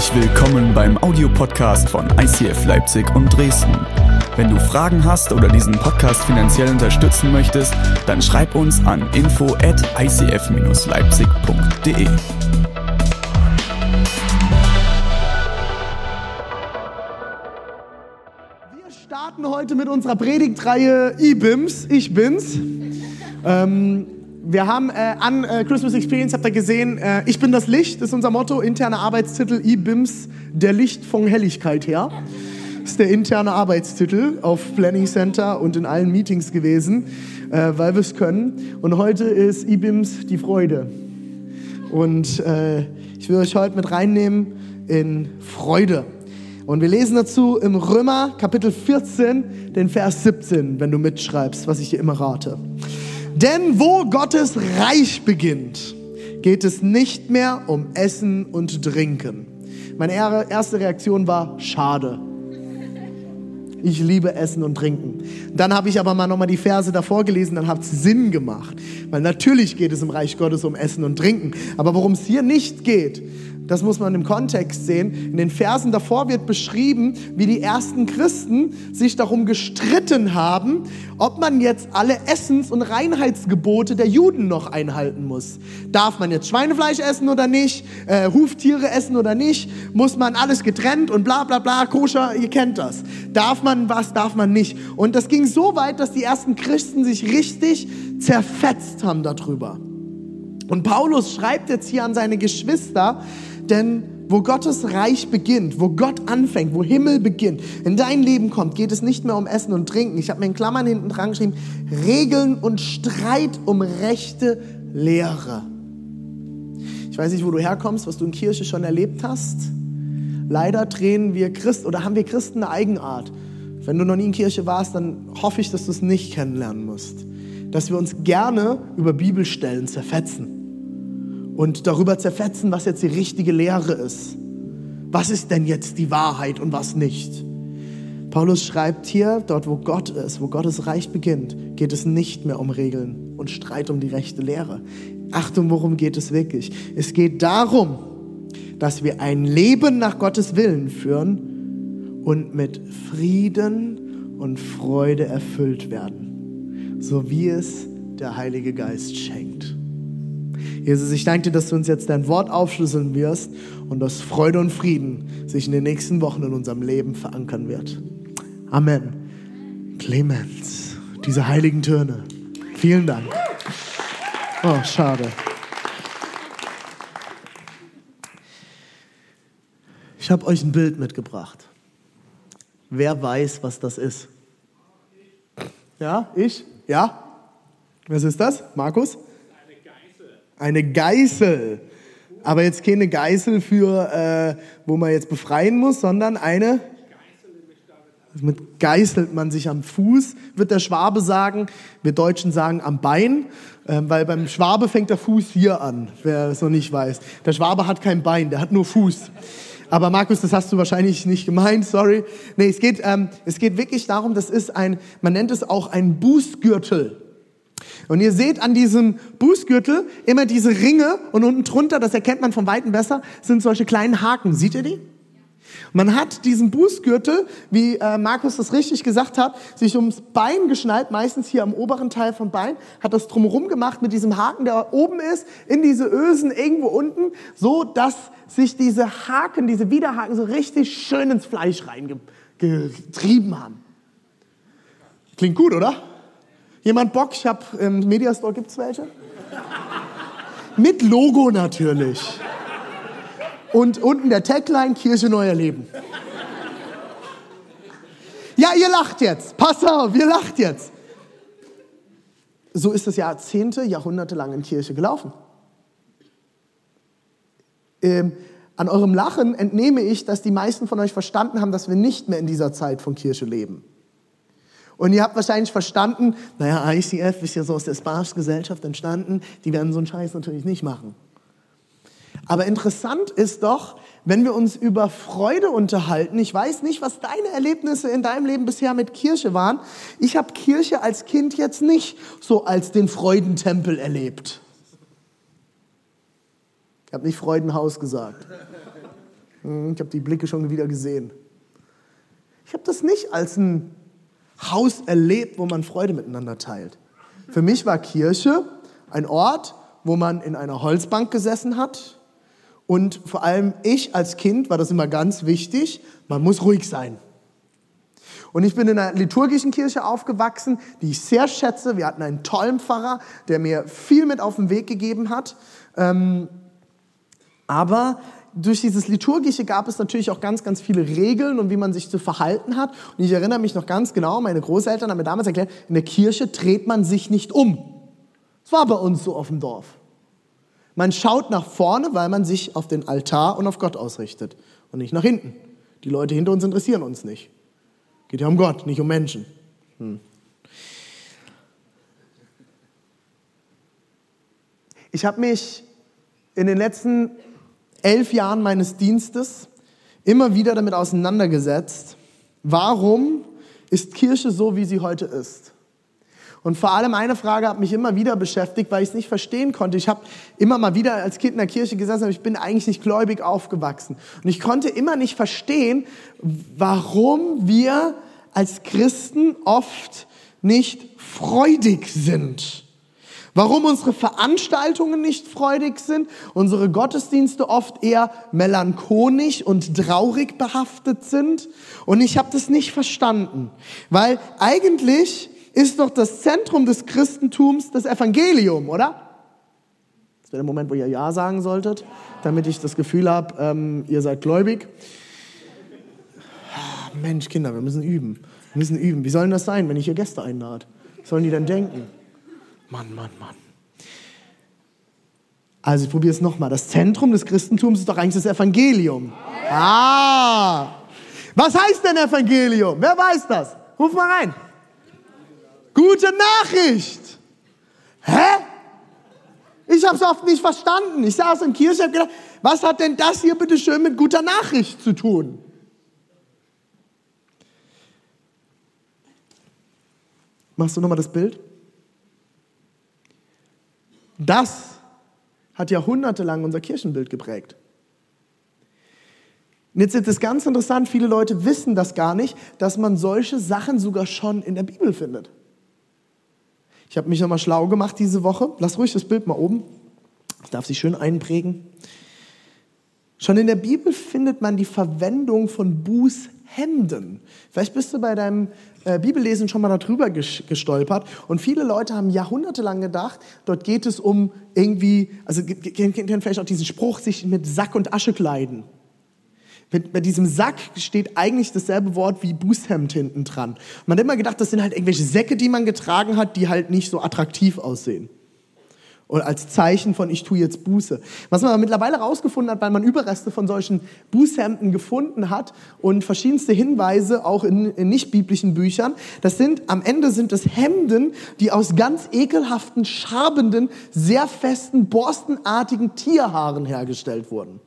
Herzlich willkommen beim Audiopodcast von ICF Leipzig und Dresden. Wenn du Fragen hast oder diesen Podcast finanziell unterstützen möchtest, dann schreib uns an info at icf-leipzig.de. Wir starten heute mit unserer Predigtreihe IBIMS, ich bin's. Ähm, wir haben äh, an äh, Christmas Experience, habt ihr gesehen, äh, ich bin das Licht, ist unser Motto, interner Arbeitstitel IBIMS, der Licht von Helligkeit her. Ist der interne Arbeitstitel auf Planning Center und in allen Meetings gewesen, äh, weil wir es können. Und heute ist IBIMS die Freude. Und äh, ich will euch heute mit reinnehmen in Freude. Und wir lesen dazu im Römer Kapitel 14, den Vers 17, wenn du mitschreibst, was ich dir immer rate. Denn wo Gottes Reich beginnt, geht es nicht mehr um Essen und Trinken. Meine erste Reaktion war schade. Ich liebe Essen und Trinken. Dann habe ich aber mal nochmal die Verse davor gelesen, dann hat es Sinn gemacht. Weil natürlich geht es im Reich Gottes um Essen und Trinken. Aber worum es hier nicht geht, das muss man im Kontext sehen. In den Versen davor wird beschrieben, wie die ersten Christen sich darum gestritten haben, ob man jetzt alle Essens- und Reinheitsgebote der Juden noch einhalten muss. Darf man jetzt Schweinefleisch essen oder nicht? Äh, Huftiere essen oder nicht? Muss man alles getrennt und bla bla bla, koscher, ihr kennt das. Darf man was, darf man nicht? Und das ging so weit, dass die ersten Christen sich richtig zerfetzt haben darüber. Und Paulus schreibt jetzt hier an seine Geschwister, denn wo Gottes Reich beginnt, wo Gott anfängt, wo Himmel beginnt, in dein Leben kommt, geht es nicht mehr um Essen und Trinken. Ich habe mir in Klammern hinten dran geschrieben, Regeln und Streit um rechte Lehre. Ich weiß nicht, wo du herkommst, was du in Kirche schon erlebt hast. Leider drehen wir Christen oder haben wir Christen eine Eigenart. Wenn du noch nie in Kirche warst, dann hoffe ich, dass du es nicht kennenlernen musst. Dass wir uns gerne über Bibelstellen zerfetzen und darüber zerfetzen, was jetzt die richtige Lehre ist. Was ist denn jetzt die Wahrheit und was nicht? Paulus schreibt hier, dort wo Gott ist, wo Gottes Reich beginnt, geht es nicht mehr um Regeln und Streit um die rechte Lehre. Achtung, worum geht es wirklich? Es geht darum, dass wir ein Leben nach Gottes Willen führen und mit Frieden und Freude erfüllt werden, so wie es der Heilige Geist schenkt. Jesus, ich danke dir, dass du uns jetzt dein Wort aufschlüsseln wirst und dass Freude und Frieden sich in den nächsten Wochen in unserem Leben verankern wird. Amen. Clemens, diese heiligen Töne. Vielen Dank. Oh, schade. Ich habe euch ein Bild mitgebracht. Wer weiß, was das ist? Ja, ich? Ja? Was ist das? Markus? Eine Geißel. Aber jetzt keine Geißel für, äh, wo man jetzt befreien muss, sondern eine. Mit geißelt man sich am Fuß, wird der Schwabe sagen. Wir Deutschen sagen am Bein, äh, weil beim Schwabe fängt der Fuß hier an, wer es noch nicht weiß. Der Schwabe hat kein Bein, der hat nur Fuß. Aber Markus, das hast du wahrscheinlich nicht gemeint, sorry. Nee, es geht, ähm, es geht wirklich darum, das ist ein, man nennt es auch ein Bußgürtel. Und ihr seht an diesem Bußgürtel immer diese Ringe und unten drunter, das erkennt man vom Weiten besser, sind solche kleinen Haken. Seht ihr die? Man hat diesen Bußgürtel, wie äh, Markus das richtig gesagt hat, sich ums Bein geschnallt, meistens hier am oberen Teil vom Bein, hat das drumherum gemacht mit diesem Haken, der oben ist, in diese Ösen irgendwo unten, so dass sich diese Haken, diese Widerhaken so richtig schön ins Fleisch reingetrieben haben. Klingt gut, oder? Jemand Bock? Ich habe im Mediastore, gibt es welche? Mit Logo natürlich. Und unten der Tagline, Kirche Neuer Leben. Ja, ihr lacht jetzt. Pass auf, ihr lacht jetzt. So ist das Jahrzehnte, Jahrhunderte lang in Kirche gelaufen. Ähm, an eurem Lachen entnehme ich, dass die meisten von euch verstanden haben, dass wir nicht mehr in dieser Zeit von Kirche leben. Und ihr habt wahrscheinlich verstanden, naja, ICF ist ja so aus der Spaß-Gesellschaft entstanden, die werden so einen Scheiß natürlich nicht machen. Aber interessant ist doch, wenn wir uns über Freude unterhalten, ich weiß nicht, was deine Erlebnisse in deinem Leben bisher mit Kirche waren. Ich habe Kirche als Kind jetzt nicht so als den Freudentempel erlebt. Ich habe nicht Freudenhaus gesagt. Hm, ich habe die Blicke schon wieder gesehen. Ich habe das nicht als ein Haus erlebt, wo man Freude miteinander teilt. Für mich war Kirche ein Ort, wo man in einer Holzbank gesessen hat. Und vor allem ich als Kind war das immer ganz wichtig, man muss ruhig sein. Und ich bin in einer liturgischen Kirche aufgewachsen, die ich sehr schätze. Wir hatten einen tollen Pfarrer, der mir viel mit auf den Weg gegeben hat. Ähm, aber durch dieses Liturgische gab es natürlich auch ganz, ganz viele Regeln und wie man sich zu verhalten hat. Und ich erinnere mich noch ganz genau, meine Großeltern haben mir damals erklärt, in der Kirche dreht man sich nicht um. Das war bei uns so auf dem Dorf. Man schaut nach vorne, weil man sich auf den Altar und auf Gott ausrichtet und nicht nach hinten. Die Leute hinter uns interessieren uns nicht. Geht ja um Gott, nicht um Menschen. Hm. Ich habe mich in den letzten elf Jahren meines Dienstes immer wieder damit auseinandergesetzt, warum ist Kirche so, wie sie heute ist? Und vor allem eine Frage hat mich immer wieder beschäftigt, weil ich es nicht verstehen konnte. Ich habe immer mal wieder als Kind in der Kirche gesessen, aber ich bin eigentlich nicht gläubig aufgewachsen. Und ich konnte immer nicht verstehen, warum wir als Christen oft nicht freudig sind. Warum unsere Veranstaltungen nicht freudig sind, unsere Gottesdienste oft eher melancholisch und traurig behaftet sind. Und ich habe das nicht verstanden, weil eigentlich ist doch das Zentrum des Christentums das Evangelium, oder? Das wäre der Moment, wo ihr Ja sagen solltet, damit ich das Gefühl habe, ähm, ihr seid gläubig. Mensch, Kinder, wir müssen üben. Wir müssen üben. Wie sollen das sein, wenn ich hier Gäste einlade? Was sollen die denn denken? Mann, Mann, Mann. Also ich probiere es nochmal. Das Zentrum des Christentums ist doch eigentlich das Evangelium. Ah! Was heißt denn Evangelium? Wer weiß das? Ruf mal rein. Gute Nachricht. Hä? Ich habe es oft nicht verstanden. Ich saß in Kirche und habe gedacht, was hat denn das hier bitte schön mit guter Nachricht zu tun? Machst du nochmal das Bild? Das hat jahrhundertelang unser Kirchenbild geprägt. Und jetzt ist es ganz interessant, viele Leute wissen das gar nicht, dass man solche Sachen sogar schon in der Bibel findet. Ich habe mich nochmal schlau gemacht diese Woche. Lass ruhig das Bild mal oben. Das darf sich schön einprägen. Schon in der Bibel findet man die Verwendung von Bußhemden. Vielleicht bist du bei deinem äh, Bibellesen schon mal darüber gestolpert. Und viele Leute haben jahrhundertelang gedacht, dort geht es um irgendwie, also kennt vielleicht auch diesen Spruch, sich mit Sack und Asche kleiden. Bei diesem Sack steht eigentlich dasselbe Wort wie Bußhemd hinten dran. Man hat immer gedacht, das sind halt irgendwelche Säcke, die man getragen hat, die halt nicht so attraktiv aussehen. Und als Zeichen von ich tue jetzt Buße. Was man aber mittlerweile herausgefunden hat, weil man Überreste von solchen Bußhemden gefunden hat und verschiedenste Hinweise auch in, in nicht-biblischen Büchern, das sind, am Ende sind es Hemden, die aus ganz ekelhaften, schabenden, sehr festen, borstenartigen Tierhaaren hergestellt wurden.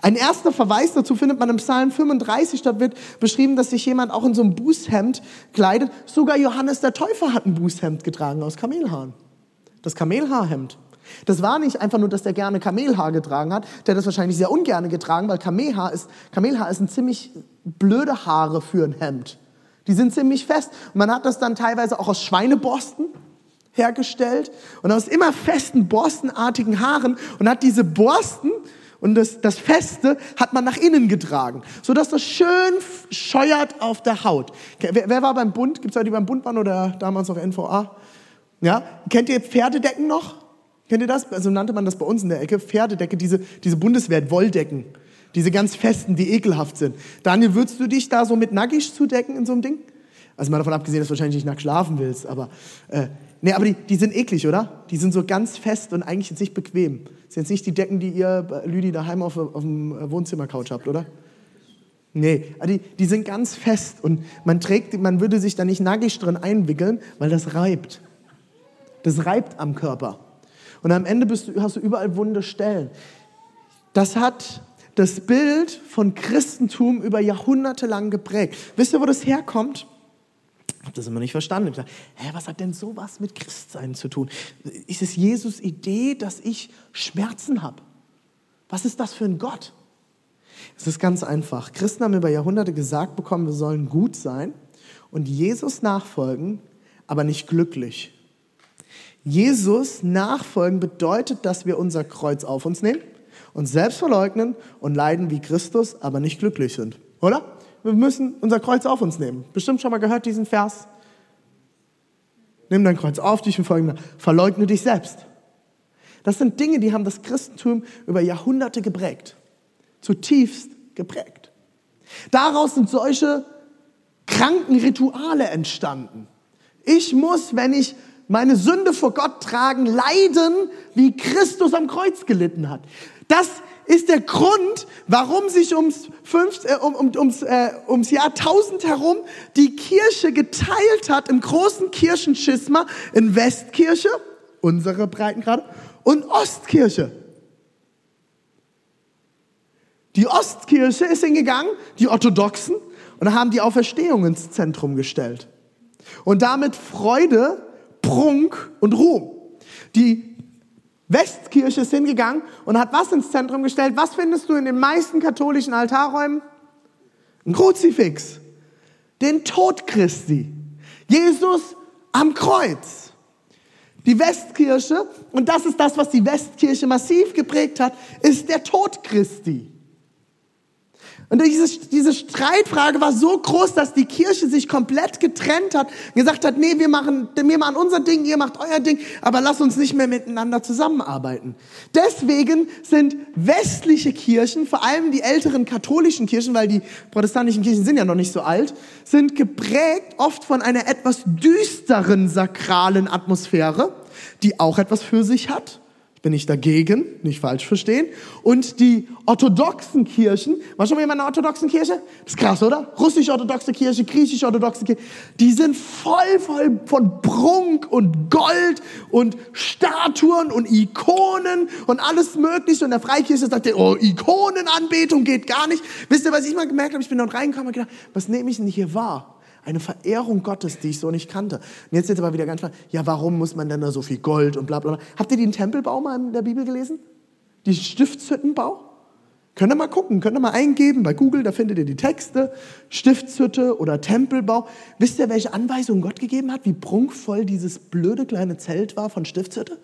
Ein erster Verweis dazu findet man im Psalm 35. Da wird beschrieben, dass sich jemand auch in so einem Bußhemd kleidet. Sogar Johannes der Täufer hat ein Bußhemd getragen aus Kamelhaaren. Das Kamelhaarhemd. Das war nicht einfach nur, dass der gerne Kamelhaar getragen hat. Der hat das wahrscheinlich sehr ungern getragen, weil Kamelhaar ist, Kamelhaar ist ein ziemlich blöde Haare für ein Hemd. Die sind ziemlich fest. Und man hat das dann teilweise auch aus Schweineborsten hergestellt und aus immer festen, borstenartigen Haaren und hat diese Borsten und das, das Feste hat man nach innen getragen, sodass das schön scheuert auf der Haut. Wer, wer war beim Bund? Gibt es Leute, die beim Bund waren oder damals noch NVA? Ja? Kennt ihr Pferdedecken noch? Kennt ihr das? Also nannte man das bei uns in der Ecke. Pferdedecke, diese, diese Bundeswehr-Wolldecken. Diese ganz festen, die ekelhaft sind. Daniel, würdest du dich da so mit nackig zudecken in so einem Ding? Also mal davon abgesehen, dass du wahrscheinlich nicht nackt schlafen willst, aber äh, Nee, aber die, die sind eklig, oder? Die sind so ganz fest und eigentlich nicht bequem. Das sind jetzt nicht die Decken, die ihr, Lüdi, daheim auf, auf dem Wohnzimmercouch habt, oder? Nee, die, die sind ganz fest und man trägt, man würde sich da nicht nackig drin einwickeln, weil das reibt. Das reibt am Körper. Und am Ende bist du, hast du überall wunde Stellen. Das hat das Bild von Christentum über Jahrhunderte lang geprägt. Wisst ihr, wo das herkommt? Habe das immer nicht verstanden. Ich habe gesagt, hä, was hat denn sowas mit Christsein zu tun? Ist es Jesus Idee, dass ich Schmerzen habe? Was ist das für ein Gott? Es ist ganz einfach. Christen haben über Jahrhunderte gesagt bekommen, wir sollen gut sein und Jesus nachfolgen, aber nicht glücklich. Jesus nachfolgen bedeutet, dass wir unser Kreuz auf uns nehmen, uns selbst verleugnen und leiden wie Christus, aber nicht glücklich sind. Oder? Wir müssen unser Kreuz auf uns nehmen. Bestimmt schon mal gehört diesen Vers. Nimm dein Kreuz auf dich und folge mir. Verleugne dich selbst. Das sind Dinge, die haben das Christentum über Jahrhunderte geprägt. Zutiefst geprägt. Daraus sind solche kranken Rituale entstanden. Ich muss, wenn ich meine Sünde vor Gott tragen, leiden, wie Christus am Kreuz gelitten hat. Das ist der Grund, warum sich ums, fünf, äh, um, um, ums, äh, ums Jahr 1000 herum die Kirche geteilt hat im großen Kirchenschisma in Westkirche, unsere Breitengrade, und Ostkirche. Die Ostkirche ist hingegangen, die Orthodoxen, und haben die Auferstehung ins Zentrum gestellt. Und damit Freude, Prunk und Ruhm. Die Westkirche ist hingegangen und hat was ins Zentrum gestellt? Was findest du in den meisten katholischen Altarräumen? Ein Kruzifix. Den Tod Christi. Jesus am Kreuz. Die Westkirche, und das ist das, was die Westkirche massiv geprägt hat, ist der Tod Christi. Und diese, diese Streitfrage war so groß, dass die Kirche sich komplett getrennt hat, gesagt hat, nee, wir machen, wir machen unser Ding, ihr macht euer Ding, aber lasst uns nicht mehr miteinander zusammenarbeiten. Deswegen sind westliche Kirchen, vor allem die älteren katholischen Kirchen, weil die protestantischen Kirchen sind ja noch nicht so alt, sind geprägt oft von einer etwas düsteren sakralen Atmosphäre, die auch etwas für sich hat bin ich dagegen, nicht falsch verstehen. Und die orthodoxen Kirchen, war schon mal jemand in einer orthodoxen Kirche? Das ist krass, oder? Russisch-orthodoxe Kirche, griechisch-orthodoxe Kirche, die sind voll, voll von Prunk und Gold und Statuen und Ikonen und alles Mögliche. Und der Freikirche sagt, oh, Ikonenanbetung geht gar nicht. Wisst ihr, was ich mal gemerkt habe? Ich bin dort reingekommen und gedacht, was nehme ich denn hier wahr? Eine Verehrung Gottes, die ich so nicht kannte. Und jetzt jetzt aber wieder ganz klar, ja, warum muss man denn da so viel Gold und bla bla bla. Habt ihr den Tempelbau mal in der Bibel gelesen? Die Stiftshüttenbau? Könnt ihr mal gucken, könnt ihr mal eingeben bei Google, da findet ihr die Texte, Stiftshütte oder Tempelbau. Wisst ihr, welche Anweisungen Gott gegeben hat, wie prunkvoll dieses blöde kleine Zelt war von Stiftshütte?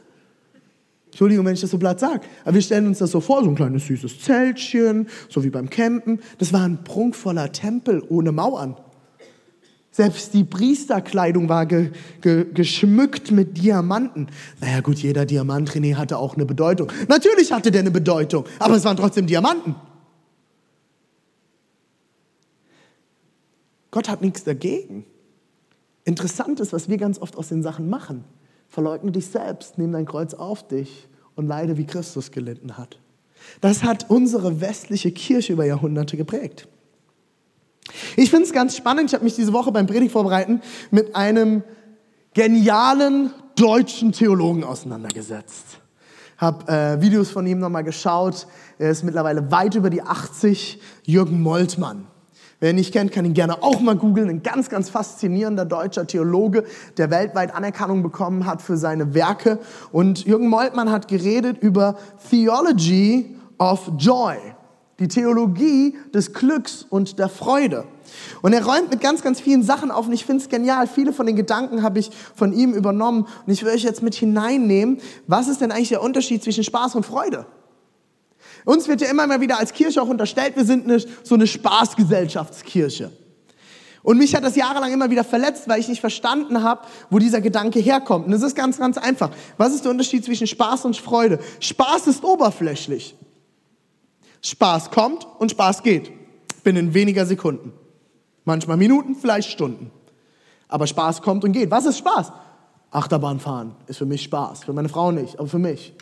Entschuldigung, wenn ich das so blatt sage, aber wir stellen uns das so vor, so ein kleines süßes Zeltchen, so wie beim Campen. Das war ein prunkvoller Tempel ohne Mauern. Selbst die Priesterkleidung war ge, ge, geschmückt mit Diamanten. Naja gut, jeder Diamant, René, hatte auch eine Bedeutung. Natürlich hatte der eine Bedeutung, aber es waren trotzdem Diamanten. Gott hat nichts dagegen. Interessant ist, was wir ganz oft aus den Sachen machen. Verleugne dich selbst, nimm dein Kreuz auf dich und leide, wie Christus gelitten hat. Das hat unsere westliche Kirche über Jahrhunderte geprägt. Ich finde es ganz spannend. Ich habe mich diese Woche beim Predigt vorbereiten mit einem genialen deutschen Theologen auseinandergesetzt. Habe äh, Videos von ihm nochmal geschaut. Er ist mittlerweile weit über die 80. Jürgen Moltmann. Wer ihn nicht kennt, kann ihn gerne auch mal googeln. Ein ganz, ganz faszinierender deutscher Theologe, der weltweit Anerkennung bekommen hat für seine Werke. Und Jürgen Moltmann hat geredet über Theology of Joy die Theologie des Glücks und der Freude. Und er räumt mit ganz, ganz vielen Sachen auf und ich finde es genial. Viele von den Gedanken habe ich von ihm übernommen und ich will euch jetzt mit hineinnehmen. Was ist denn eigentlich der Unterschied zwischen Spaß und Freude? Uns wird ja immer mal wieder als Kirche auch unterstellt, wir sind eine, so eine Spaßgesellschaftskirche. Und mich hat das jahrelang immer wieder verletzt, weil ich nicht verstanden habe, wo dieser Gedanke herkommt. Und es ist ganz, ganz einfach. Was ist der Unterschied zwischen Spaß und Freude? Spaß ist oberflächlich. Spaß kommt und Spaß geht. Binnen weniger Sekunden. Manchmal Minuten, vielleicht Stunden. Aber Spaß kommt und geht. Was ist Spaß? Achterbahnfahren ist für mich Spaß. Für meine Frau nicht, aber für mich.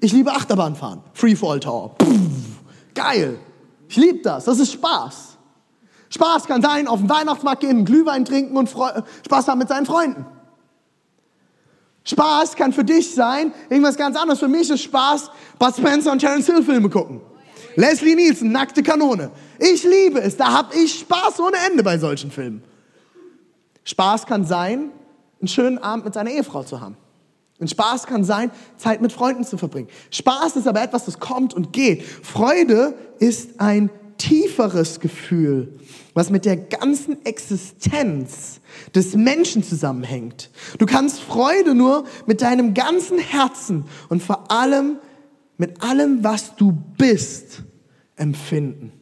Ich liebe Achterbahnfahren. Freefall Tower. Puh, geil. Ich liebe das. Das ist Spaß. Spaß kann sein, auf den Weihnachtsmarkt gehen, Glühwein trinken und Freu Spaß haben mit seinen Freunden. Spaß kann für dich sein, irgendwas ganz anderes. Für mich ist Spaß, Bud Spencer und Terence Hill Filme gucken. Leslie Nielsen, nackte Kanone. Ich liebe es. Da habe ich Spaß ohne Ende bei solchen Filmen. Spaß kann sein, einen schönen Abend mit seiner Ehefrau zu haben. Und Spaß kann sein, Zeit mit Freunden zu verbringen. Spaß ist aber etwas, das kommt und geht. Freude ist ein tieferes Gefühl, was mit der ganzen Existenz des Menschen zusammenhängt. Du kannst Freude nur mit deinem ganzen Herzen und vor allem mit allem, was du bist, empfinden.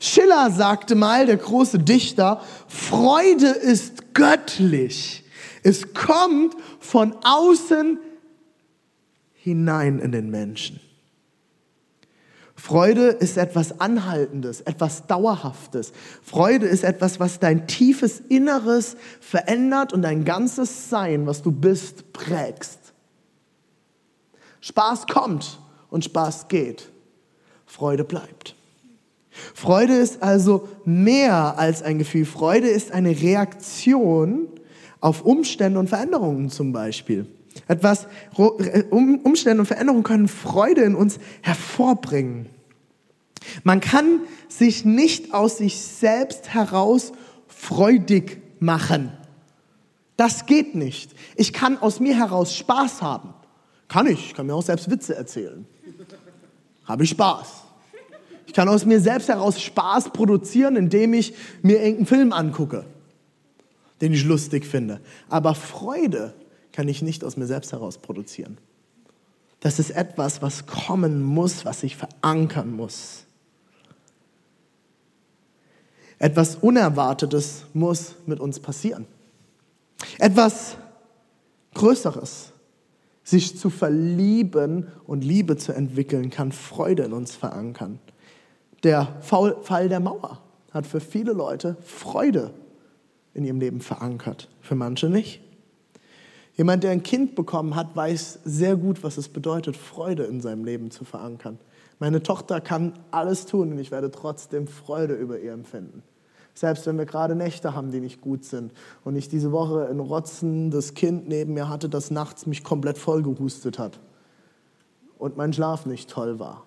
Schiller sagte mal, der große Dichter, Freude ist göttlich. Es kommt von außen hinein in den Menschen. Freude ist etwas Anhaltendes, etwas Dauerhaftes. Freude ist etwas, was dein tiefes Inneres verändert und dein ganzes Sein, was du bist, prägst. Spaß kommt und Spaß geht. Freude bleibt. Freude ist also mehr als ein Gefühl. Freude ist eine Reaktion auf Umstände und Veränderungen zum Beispiel. Etwas, Umstände und Veränderungen können Freude in uns hervorbringen. Man kann sich nicht aus sich selbst heraus freudig machen. Das geht nicht. Ich kann aus mir heraus Spaß haben. Kann ich. Ich kann mir auch selbst Witze erzählen. Habe ich Spaß. Ich kann aus mir selbst heraus Spaß produzieren, indem ich mir irgendeinen Film angucke, den ich lustig finde. Aber Freude kann ich nicht aus mir selbst heraus produzieren. Das ist etwas, was kommen muss, was sich verankern muss. Etwas Unerwartetes muss mit uns passieren. Etwas Größeres. Sich zu verlieben und Liebe zu entwickeln, kann Freude in uns verankern. Der Fall der Mauer hat für viele Leute Freude in ihrem Leben verankert, für manche nicht. Jemand, der ein Kind bekommen hat, weiß sehr gut, was es bedeutet, Freude in seinem Leben zu verankern. Meine Tochter kann alles tun und ich werde trotzdem Freude über ihr empfinden. Selbst wenn wir gerade Nächte haben, die nicht gut sind und ich diese Woche in Rotzen das Kind neben mir hatte, das nachts mich komplett vollgehustet hat und mein Schlaf nicht toll war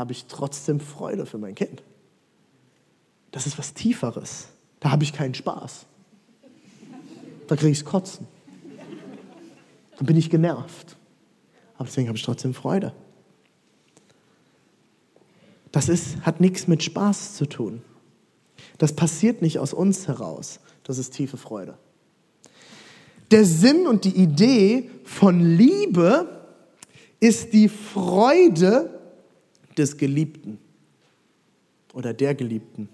habe ich trotzdem Freude für mein Kind. Das ist was Tieferes. Da habe ich keinen Spaß. Da kriege ich Kotzen. Dann bin ich genervt. Aber deswegen habe ich trotzdem Freude. Das ist, hat nichts mit Spaß zu tun. Das passiert nicht aus uns heraus. Das ist tiefe Freude. Der Sinn und die Idee von Liebe ist die Freude des Geliebten oder der Geliebten.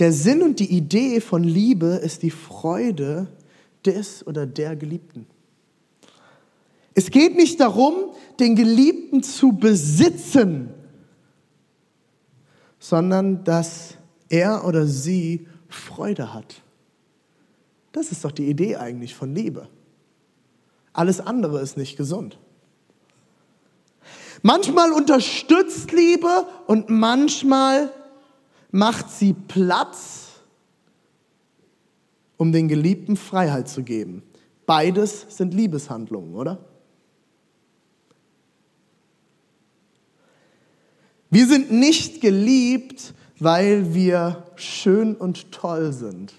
Der Sinn und die Idee von Liebe ist die Freude des oder der Geliebten. Es geht nicht darum, den Geliebten zu besitzen, sondern dass er oder sie Freude hat. Das ist doch die Idee eigentlich von Liebe. Alles andere ist nicht gesund. Manchmal unterstützt Liebe und manchmal macht sie Platz, um den Geliebten Freiheit zu geben. Beides sind Liebeshandlungen, oder? Wir sind nicht geliebt, weil wir schön und toll sind,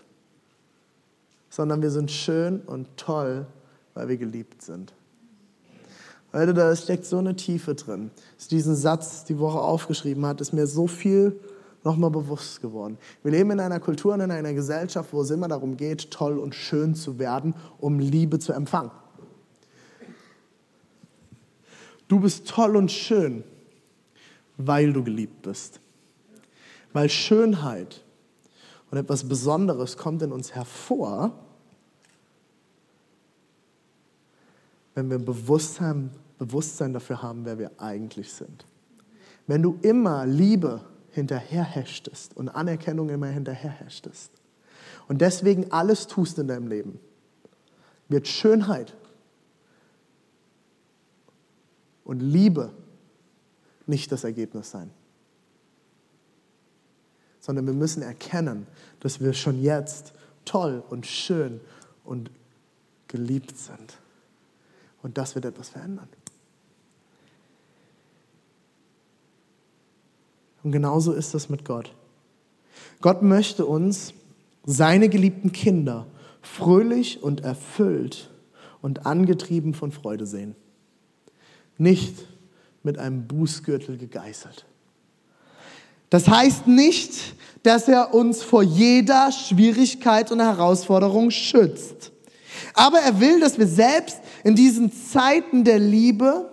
sondern wir sind schön und toll, weil wir geliebt sind. Weil da steckt so eine Tiefe drin. Dass diesen Satz die Woche aufgeschrieben hat, ist mir so viel nochmal bewusst geworden. Wir leben in einer Kultur und in einer Gesellschaft, wo es immer darum geht, toll und schön zu werden, um Liebe zu empfangen. Du bist toll und schön, weil du geliebt bist. Weil Schönheit und etwas Besonderes kommt in uns hervor, wenn wir Bewusstsein, Bewusstsein dafür haben, wer wir eigentlich sind. Wenn du immer Liebe hinterherhechtest und Anerkennung immer hinterherhechtest und deswegen alles tust in deinem Leben, wird Schönheit und Liebe nicht das Ergebnis sein. Sondern wir müssen erkennen, dass wir schon jetzt toll und schön und geliebt sind. Und das wird etwas verändern. Und genauso ist das mit Gott. Gott möchte uns, seine geliebten Kinder, fröhlich und erfüllt und angetrieben von Freude sehen. Nicht mit einem Bußgürtel gegeißelt. Das heißt nicht, dass er uns vor jeder Schwierigkeit und Herausforderung schützt. Aber er will, dass wir selbst in diesen Zeiten der Liebe,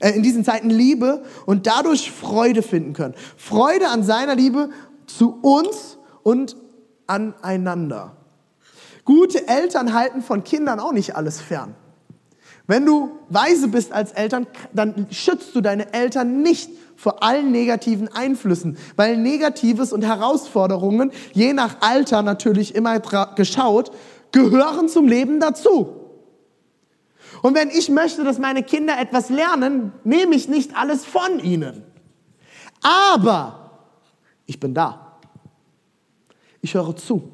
äh, in diesen Zeiten Liebe und dadurch Freude finden können. Freude an seiner Liebe zu uns und aneinander. Gute Eltern halten von Kindern auch nicht alles fern. Wenn du weise bist als Eltern, dann schützt du deine Eltern nicht vor allen negativen Einflüssen, weil Negatives und Herausforderungen, je nach Alter natürlich immer geschaut, gehören zum Leben dazu. Und wenn ich möchte, dass meine Kinder etwas lernen, nehme ich nicht alles von ihnen. Aber ich bin da. Ich höre zu.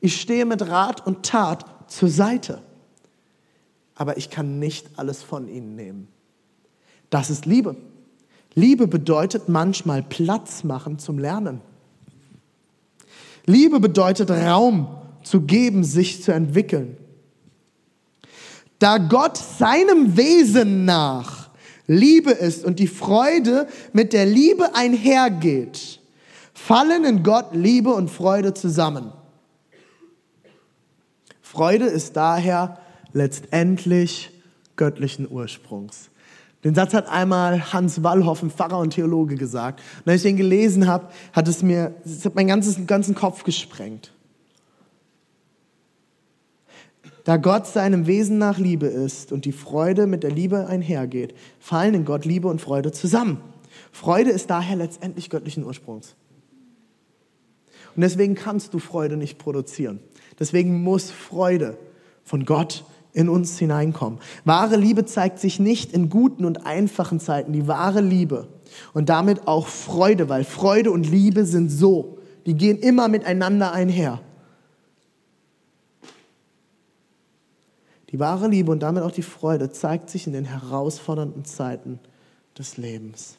Ich stehe mit Rat und Tat zur Seite. Aber ich kann nicht alles von ihnen nehmen. Das ist Liebe. Liebe bedeutet manchmal Platz machen zum Lernen. Liebe bedeutet Raum zu geben, sich zu entwickeln. Da Gott seinem Wesen nach Liebe ist und die Freude mit der Liebe einhergeht, fallen in Gott Liebe und Freude zusammen. Freude ist daher letztendlich göttlichen Ursprungs. Den Satz hat einmal Hans Wallhoff, ein Pfarrer und Theologe, gesagt. Und als ich den gelesen habe, hat es mir, es hat meinen ganzen, ganzen Kopf gesprengt. Da Gott seinem Wesen nach Liebe ist und die Freude mit der Liebe einhergeht, fallen in Gott Liebe und Freude zusammen. Freude ist daher letztendlich göttlichen Ursprungs. Und deswegen kannst du Freude nicht produzieren. Deswegen muss Freude von Gott in uns hineinkommen. Wahre Liebe zeigt sich nicht in guten und einfachen Zeiten. Die wahre Liebe und damit auch Freude, weil Freude und Liebe sind so. Die gehen immer miteinander einher. Die wahre Liebe und damit auch die Freude zeigt sich in den herausfordernden Zeiten des Lebens.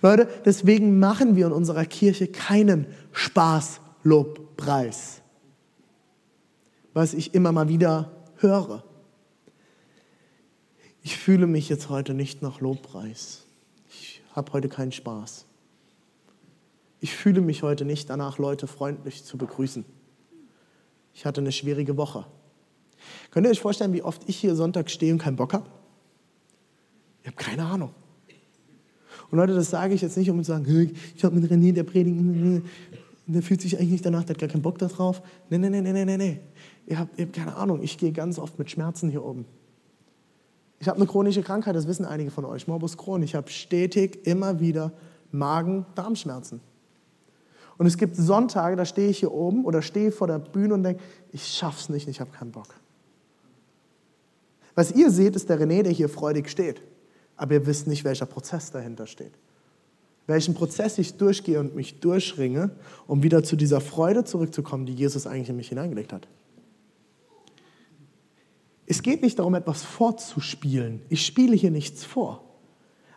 Leute, deswegen machen wir in unserer Kirche keinen Spaßlobpreis, was ich immer mal wieder höre. Ich fühle mich jetzt heute nicht nach Lobpreis. Ich habe heute keinen Spaß. Ich fühle mich heute nicht danach, Leute freundlich zu begrüßen. Ich hatte eine schwierige Woche. Könnt ihr euch vorstellen, wie oft ich hier Sonntag stehe und keinen Bock habe? Ich habe keine Ahnung. Und Leute, das sage ich jetzt nicht, um zu sagen, ich habe mit René, der predigt, der fühlt sich eigentlich nicht danach, der hat gar keinen Bock darauf. Nee, nee, nee, nee, nee, nee. Ihr habt, ihr habt keine Ahnung, ich gehe ganz oft mit Schmerzen hier oben. Ich habe eine chronische Krankheit, das wissen einige von euch, Morbus Crohn. Ich habe stetig immer wieder Magen-Darmschmerzen. Und es gibt Sonntage, da stehe ich hier oben oder stehe vor der Bühne und denke, ich schaff's nicht, ich habe keinen Bock. Was ihr seht, ist der René, der hier freudig steht aber ihr wisst nicht, welcher Prozess dahinter steht. Welchen Prozess ich durchgehe und mich durchringe, um wieder zu dieser Freude zurückzukommen, die Jesus eigentlich in mich hineingelegt hat. Es geht nicht darum, etwas vorzuspielen. Ich spiele hier nichts vor.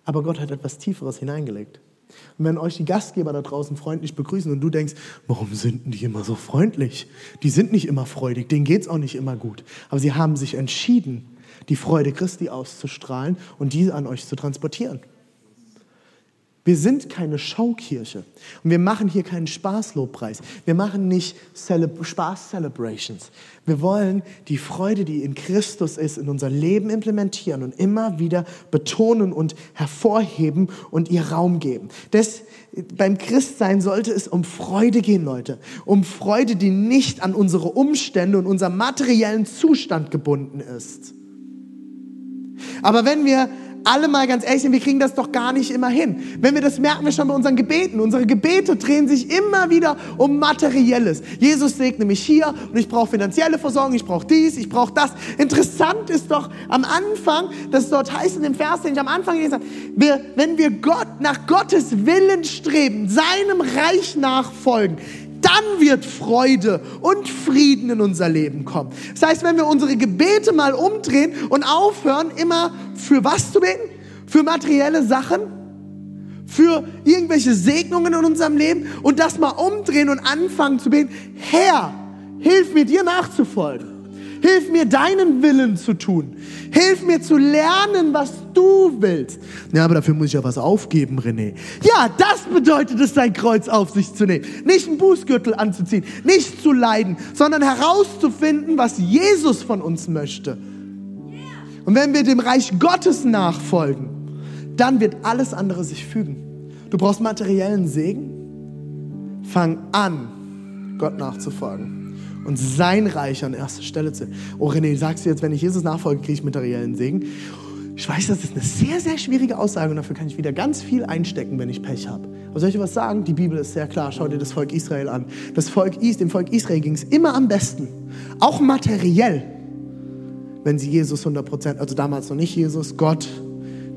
Aber Gott hat etwas Tieferes hineingelegt. Und wenn euch die Gastgeber da draußen freundlich begrüßen und du denkst, warum sind die immer so freundlich? Die sind nicht immer freudig, denen geht es auch nicht immer gut. Aber sie haben sich entschieden, die Freude Christi auszustrahlen und diese an euch zu transportieren. Wir sind keine Schaukirche und wir machen hier keinen Spaßlobpreis. Wir machen nicht Spaß-Celebrations. Wir wollen die Freude, die in Christus ist, in unser Leben implementieren und immer wieder betonen und hervorheben und ihr Raum geben. Das, beim Christsein sollte es um Freude gehen, Leute. Um Freude, die nicht an unsere Umstände und unserem materiellen Zustand gebunden ist. Aber wenn wir alle mal ganz ehrlich sind, wir kriegen das doch gar nicht immer hin. Wenn wir das merken wir schon bei unseren Gebeten. Unsere Gebete drehen sich immer wieder um Materielles. Jesus segne mich hier und ich brauche finanzielle Versorgung, ich brauche dies, ich brauche das. Interessant ist doch am Anfang, das dort heißt in dem Vers, den ich am Anfang gelesen habe, wir, wenn wir Gott nach Gottes Willen streben, seinem Reich nachfolgen, dann wird Freude und Frieden in unser Leben kommen. Das heißt, wenn wir unsere Gebete mal umdrehen und aufhören, immer für was zu beten? Für materielle Sachen? Für irgendwelche Segnungen in unserem Leben und das mal umdrehen und anfangen zu beten, Herr, hilf mir dir nachzufolgen. Hilf mir, deinen Willen zu tun. Hilf mir zu lernen, was du willst. Ja, aber dafür muss ich ja was aufgeben, René. Ja, das bedeutet es, dein Kreuz auf sich zu nehmen. Nicht einen Bußgürtel anzuziehen, nicht zu leiden, sondern herauszufinden, was Jesus von uns möchte. Und wenn wir dem Reich Gottes nachfolgen, dann wird alles andere sich fügen. Du brauchst materiellen Segen. Fang an, Gott nachzufolgen und sein Reich an erster Stelle zu. Oh René, sagst du jetzt, wenn ich Jesus nachfolge, kriege ich materiellen Segen? Ich weiß, das ist eine sehr, sehr schwierige Aussage und dafür kann ich wieder ganz viel einstecken, wenn ich Pech habe. Aber soll ich was sagen? Die Bibel ist sehr klar. Schau dir das Volk Israel an. Das Volk, dem Volk Israel ging es immer am besten, auch materiell, wenn sie Jesus 100%, also damals noch nicht Jesus, Gott,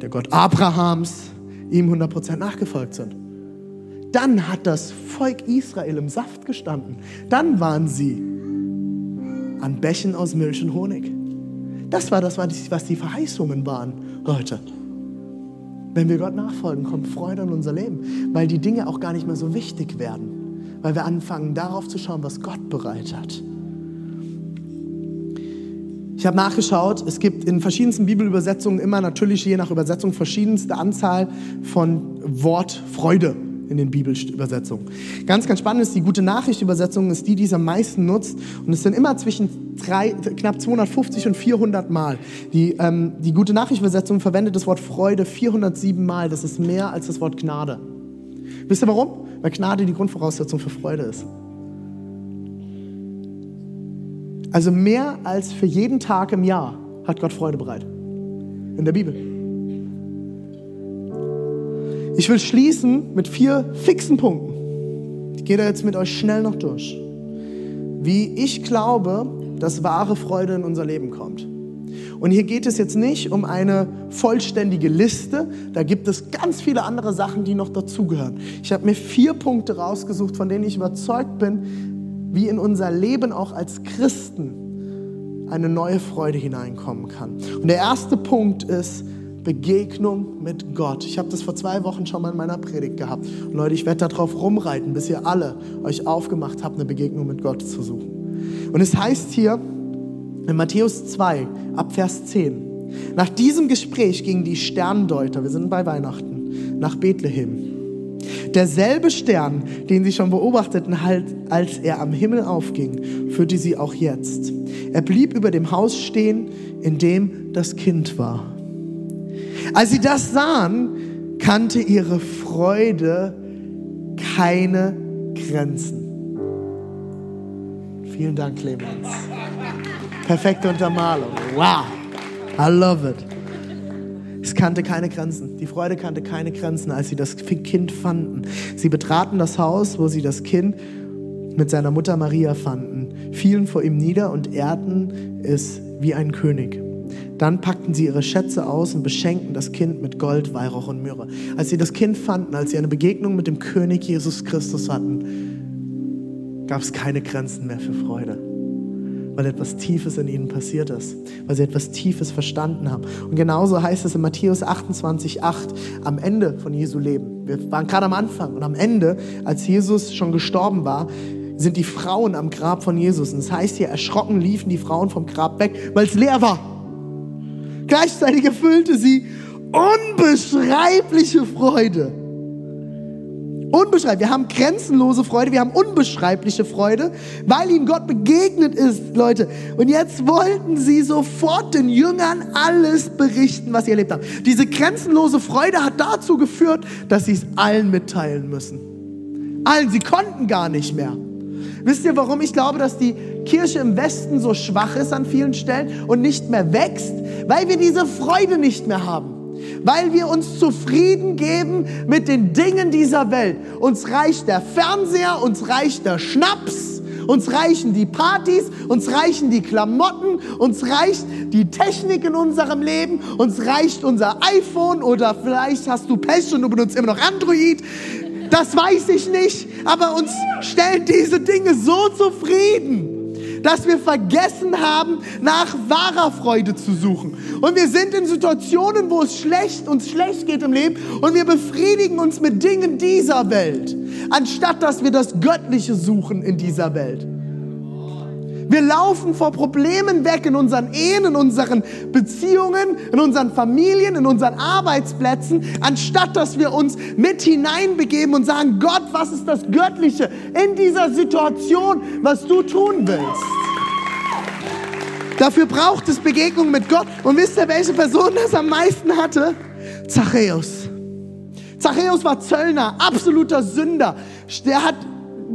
der Gott Abrahams, ihm 100% nachgefolgt sind. Dann hat das Volk Israel im Saft gestanden. Dann waren sie an Bächen aus Milch und Honig. Das war das, was die Verheißungen waren, Leute. Wenn wir Gott nachfolgen, kommt Freude in unser Leben, weil die Dinge auch gar nicht mehr so wichtig werden, weil wir anfangen darauf zu schauen, was Gott bereit hat. Ich habe nachgeschaut, es gibt in verschiedensten Bibelübersetzungen immer natürlich je nach Übersetzung verschiedenste Anzahl von Wort Freude in den Bibelübersetzungen. Ganz, ganz spannend ist, die gute Nachricht-Übersetzung ist die, die es am meisten nutzt. Und es sind immer zwischen drei, knapp 250 und 400 Mal. Die, ähm, die gute Nachricht-Übersetzung verwendet das Wort Freude 407 Mal. Das ist mehr als das Wort Gnade. Wisst ihr warum? Weil Gnade die Grundvoraussetzung für Freude ist. Also mehr als für jeden Tag im Jahr hat Gott Freude bereit. In der Bibel. Ich will schließen mit vier fixen Punkten. Ich gehe da jetzt mit euch schnell noch durch. Wie ich glaube, dass wahre Freude in unser Leben kommt. Und hier geht es jetzt nicht um eine vollständige Liste, da gibt es ganz viele andere Sachen, die noch dazugehören. Ich habe mir vier Punkte rausgesucht, von denen ich überzeugt bin, wie in unser Leben auch als Christen eine neue Freude hineinkommen kann. Und der erste Punkt ist, Begegnung mit Gott. Ich habe das vor zwei Wochen schon mal in meiner Predigt gehabt. Und Leute, ich werde darauf rumreiten, bis ihr alle euch aufgemacht habt, eine Begegnung mit Gott zu suchen. Und es heißt hier in Matthäus 2, ab Vers 10, nach diesem Gespräch gingen die Sterndeuter, wir sind bei Weihnachten, nach Bethlehem. Derselbe Stern, den sie schon beobachteten, halt, als er am Himmel aufging, führte sie auch jetzt. Er blieb über dem Haus stehen, in dem das Kind war. Als sie das sahen, kannte ihre Freude keine Grenzen. Vielen Dank, Clemens. Perfekte Untermalung. Wow. I love it. Es kannte keine Grenzen. Die Freude kannte keine Grenzen, als sie das Kind fanden. Sie betraten das Haus, wo sie das Kind mit seiner Mutter Maria fanden, fielen vor ihm nieder und ehrten es wie ein König. Dann packten sie ihre Schätze aus und beschenkten das Kind mit Gold, Weihrauch und Myrrhe. Als sie das Kind fanden, als sie eine Begegnung mit dem König Jesus Christus hatten, gab es keine Grenzen mehr für Freude. Weil etwas Tiefes in ihnen passiert ist, weil sie etwas Tiefes verstanden haben. Und genauso heißt es in Matthäus 28, 8, am Ende von Jesu Leben. Wir waren gerade am Anfang und am Ende, als Jesus schon gestorben war, sind die Frauen am Grab von Jesus. Und das heißt hier, erschrocken liefen die Frauen vom Grab weg, weil es leer war. Gleichzeitig erfüllte sie unbeschreibliche Freude. Unbeschreiblich. Wir haben grenzenlose Freude, wir haben unbeschreibliche Freude, weil ihnen Gott begegnet ist, Leute. Und jetzt wollten sie sofort den Jüngern alles berichten, was sie erlebt haben. Diese grenzenlose Freude hat dazu geführt, dass sie es allen mitteilen müssen. Allen, sie konnten gar nicht mehr. Wisst ihr, warum ich glaube, dass die Kirche im Westen so schwach ist an vielen Stellen und nicht mehr wächst? Weil wir diese Freude nicht mehr haben. Weil wir uns zufrieden geben mit den Dingen dieser Welt. Uns reicht der Fernseher, uns reicht der Schnaps, uns reichen die Partys, uns reichen die Klamotten, uns reicht die Technik in unserem Leben, uns reicht unser iPhone oder vielleicht hast du Pech und du benutzt immer noch Android. Das weiß ich nicht, aber uns stellen diese Dinge so zufrieden, dass wir vergessen haben, nach wahrer Freude zu suchen. Und wir sind in Situationen, wo es schlecht uns schlecht geht im Leben und wir befriedigen uns mit Dingen dieser Welt, anstatt dass wir das Göttliche suchen in dieser Welt. Wir laufen vor Problemen weg in unseren Ehen, in unseren Beziehungen, in unseren Familien, in unseren Arbeitsplätzen, anstatt dass wir uns mit hineinbegeben und sagen, Gott, was ist das Göttliche in dieser Situation, was du tun willst? Dafür braucht es Begegnung mit Gott. Und wisst ihr, welche Person das am meisten hatte? Zachäus. Zachäus war Zöllner, absoluter Sünder. Der hat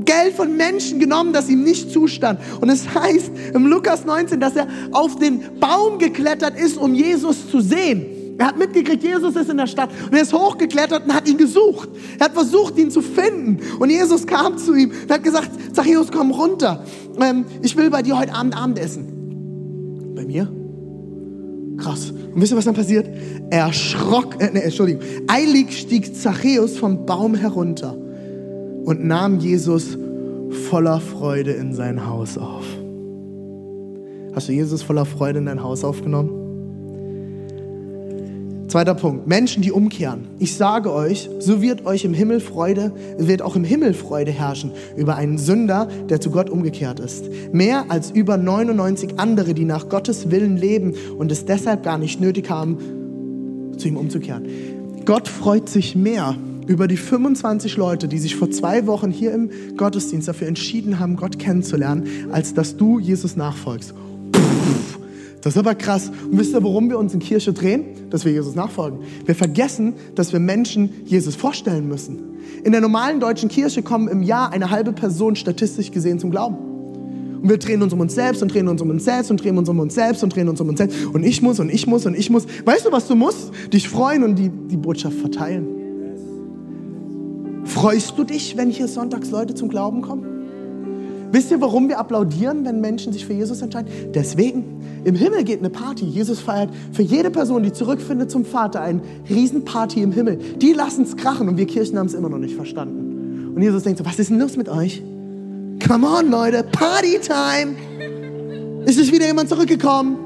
Geld von Menschen genommen, das ihm nicht zustand. Und es heißt im Lukas 19, dass er auf den Baum geklettert ist, um Jesus zu sehen. Er hat mitgekriegt, Jesus ist in der Stadt und er ist hochgeklettert und hat ihn gesucht. Er hat versucht, ihn zu finden. Und Jesus kam zu ihm und hat gesagt, Zachäus, komm runter. Ähm, ich will bei dir heute Abend Abendessen. Bei mir? Krass. Und wisst ihr, was dann passiert? Er erschrock, äh, nee, Entschuldigung, eilig stieg Zachäus vom Baum herunter und nahm Jesus voller Freude in sein Haus auf. Hast du Jesus voller Freude in dein Haus aufgenommen? Zweiter Punkt, Menschen, die umkehren. Ich sage euch, so wird euch im Himmel Freude, wird auch im Himmel Freude herrschen über einen Sünder, der zu Gott umgekehrt ist. Mehr als über 99 andere, die nach Gottes Willen leben und es deshalb gar nicht nötig haben, zu ihm umzukehren. Gott freut sich mehr über die 25 Leute, die sich vor zwei Wochen hier im Gottesdienst dafür entschieden haben, Gott kennenzulernen, als dass du Jesus nachfolgst. Puh, das ist aber krass. Und wisst ihr, warum wir uns in Kirche drehen? Dass wir Jesus nachfolgen. Wir vergessen, dass wir Menschen Jesus vorstellen müssen. In der normalen deutschen Kirche kommen im Jahr eine halbe Person statistisch gesehen zum Glauben. Und wir drehen uns um uns selbst und drehen uns um uns selbst und drehen uns um uns selbst und drehen uns um uns selbst. Und ich muss und ich muss und ich muss. Weißt du, was du musst? Dich freuen und die, die Botschaft verteilen. Freust du dich, wenn hier sonntags Leute zum Glauben kommen? Wisst ihr, warum wir applaudieren, wenn Menschen sich für Jesus entscheiden? Deswegen. Im Himmel geht eine Party. Jesus feiert für jede Person, die zurückfindet zum Vater, eine Riesenparty im Himmel. Die lassen es krachen und wir Kirchen haben es immer noch nicht verstanden. Und Jesus denkt so, was ist denn los mit euch? Come on, Leute, Party time! Ist es wieder jemand zurückgekommen?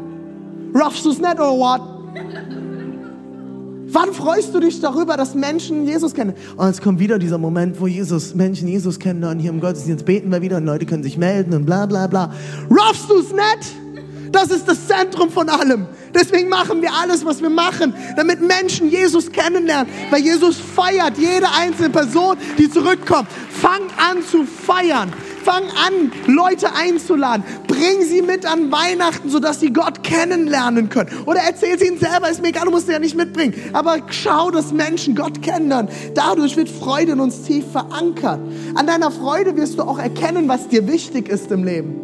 Roughst du's nicht or what? Wann freust du dich darüber, dass Menschen Jesus kennen? Und jetzt kommt wieder dieser Moment, wo Jesus, Menschen Jesus kennen und hier im Gottesdienst beten wir wieder und Leute können sich melden und bla bla bla. Roughst du's nicht? Das ist das Zentrum von allem. Deswegen machen wir alles, was wir machen, damit Menschen Jesus kennenlernen. Weil Jesus feiert jede einzelne Person, die zurückkommt. Fang an zu feiern. Fang an, Leute einzuladen. Bring sie mit an Weihnachten, sodass sie Gott kennenlernen können. Oder erzähl sie ihnen selber, ist mir egal, du musst sie ja nicht mitbringen. Aber schau, dass Menschen Gott kennenlernen. Dadurch wird Freude in uns tief verankert. An deiner Freude wirst du auch erkennen, was dir wichtig ist im Leben.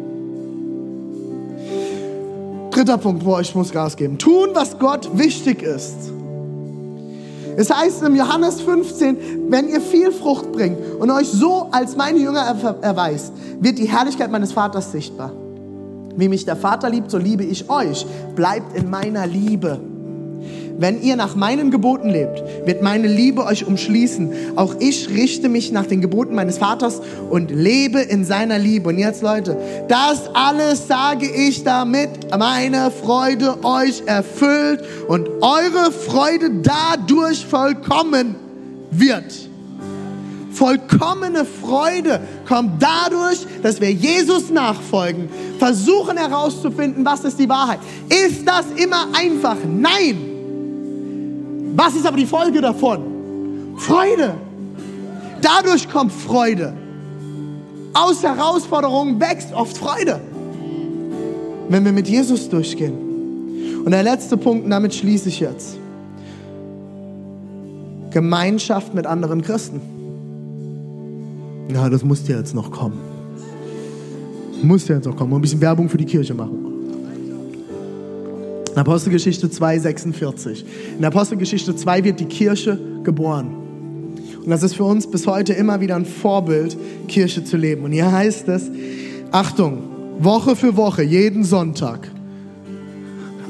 Dritter Punkt, wo ich muss Gas geben. Tun, was Gott wichtig ist. Es heißt im Johannes 15, wenn ihr viel Frucht bringt und euch so als meine Jünger erweist, wird die Herrlichkeit meines Vaters sichtbar. Wie mich der Vater liebt, so liebe ich euch. Bleibt in meiner Liebe. Wenn ihr nach meinen Geboten lebt, wird meine Liebe euch umschließen. Auch ich richte mich nach den Geboten meines Vaters und lebe in seiner Liebe. Und jetzt, Leute, das alles sage ich, damit meine Freude euch erfüllt und eure Freude dadurch vollkommen wird. Vollkommene Freude kommt dadurch, dass wir Jesus nachfolgen, versuchen herauszufinden, was ist die Wahrheit. Ist das immer einfach? Nein. Was ist aber die Folge davon? Freude. Dadurch kommt Freude. Aus Herausforderungen wächst oft Freude. Wenn wir mit Jesus durchgehen. Und der letzte Punkt, und damit schließe ich jetzt. Gemeinschaft mit anderen Christen. Ja, das muss ja jetzt noch kommen. Muss ja jetzt noch kommen. Und ein bisschen Werbung für die Kirche machen. In Apostelgeschichte 2, 46. In Apostelgeschichte 2 wird die Kirche geboren. Und das ist für uns bis heute immer wieder ein Vorbild, Kirche zu leben. Und hier heißt es, Achtung, Woche für Woche, jeden Sonntag.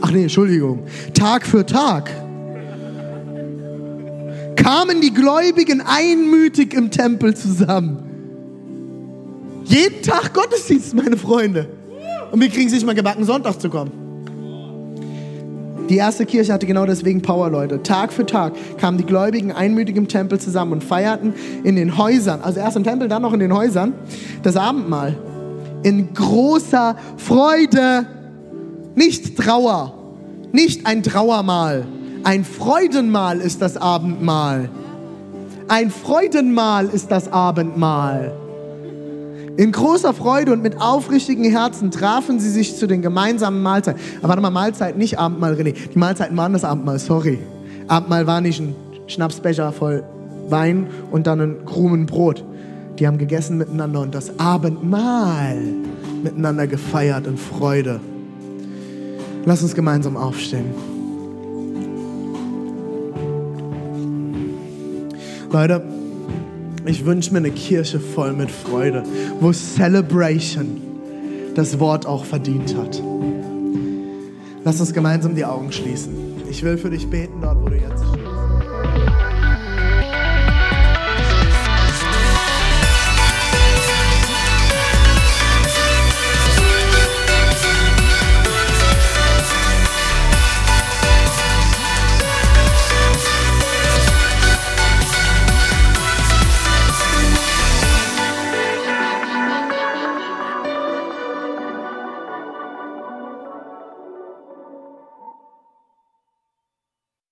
Ach nee, Entschuldigung. Tag für Tag kamen die Gläubigen einmütig im Tempel zusammen. Jeden Tag Gottesdienst, meine Freunde. Und wir kriegen es nicht mal gebacken, Sonntag zu kommen. Die erste Kirche hatte genau deswegen Power, Leute. Tag für Tag kamen die Gläubigen einmütig im Tempel zusammen und feierten in den Häusern, also erst im Tempel, dann noch in den Häusern, das Abendmahl. in großer Freude. Nicht Trauer, nicht ein Trauermahl. Ein Freudenmahl ist das Abendmahl. Ein Freudenmahl ist das Abendmahl. In großer Freude und mit aufrichtigen Herzen trafen sie sich zu den gemeinsamen Mahlzeiten. Aber warte mal, Mahlzeit, nicht Abendmahl, René. Die Mahlzeiten waren das Abendmahl, sorry. Abendmahl war nicht ein Schnapsbecher voll Wein und dann ein Krumen Brot. Die haben gegessen miteinander und das Abendmahl miteinander gefeiert in Freude. Lass uns gemeinsam aufstehen. Leute, ich wünsche mir eine Kirche voll mit Freude, wo Celebration das Wort auch verdient hat. Lass uns gemeinsam die Augen schließen. Ich will für dich beten dort, wo du jetzt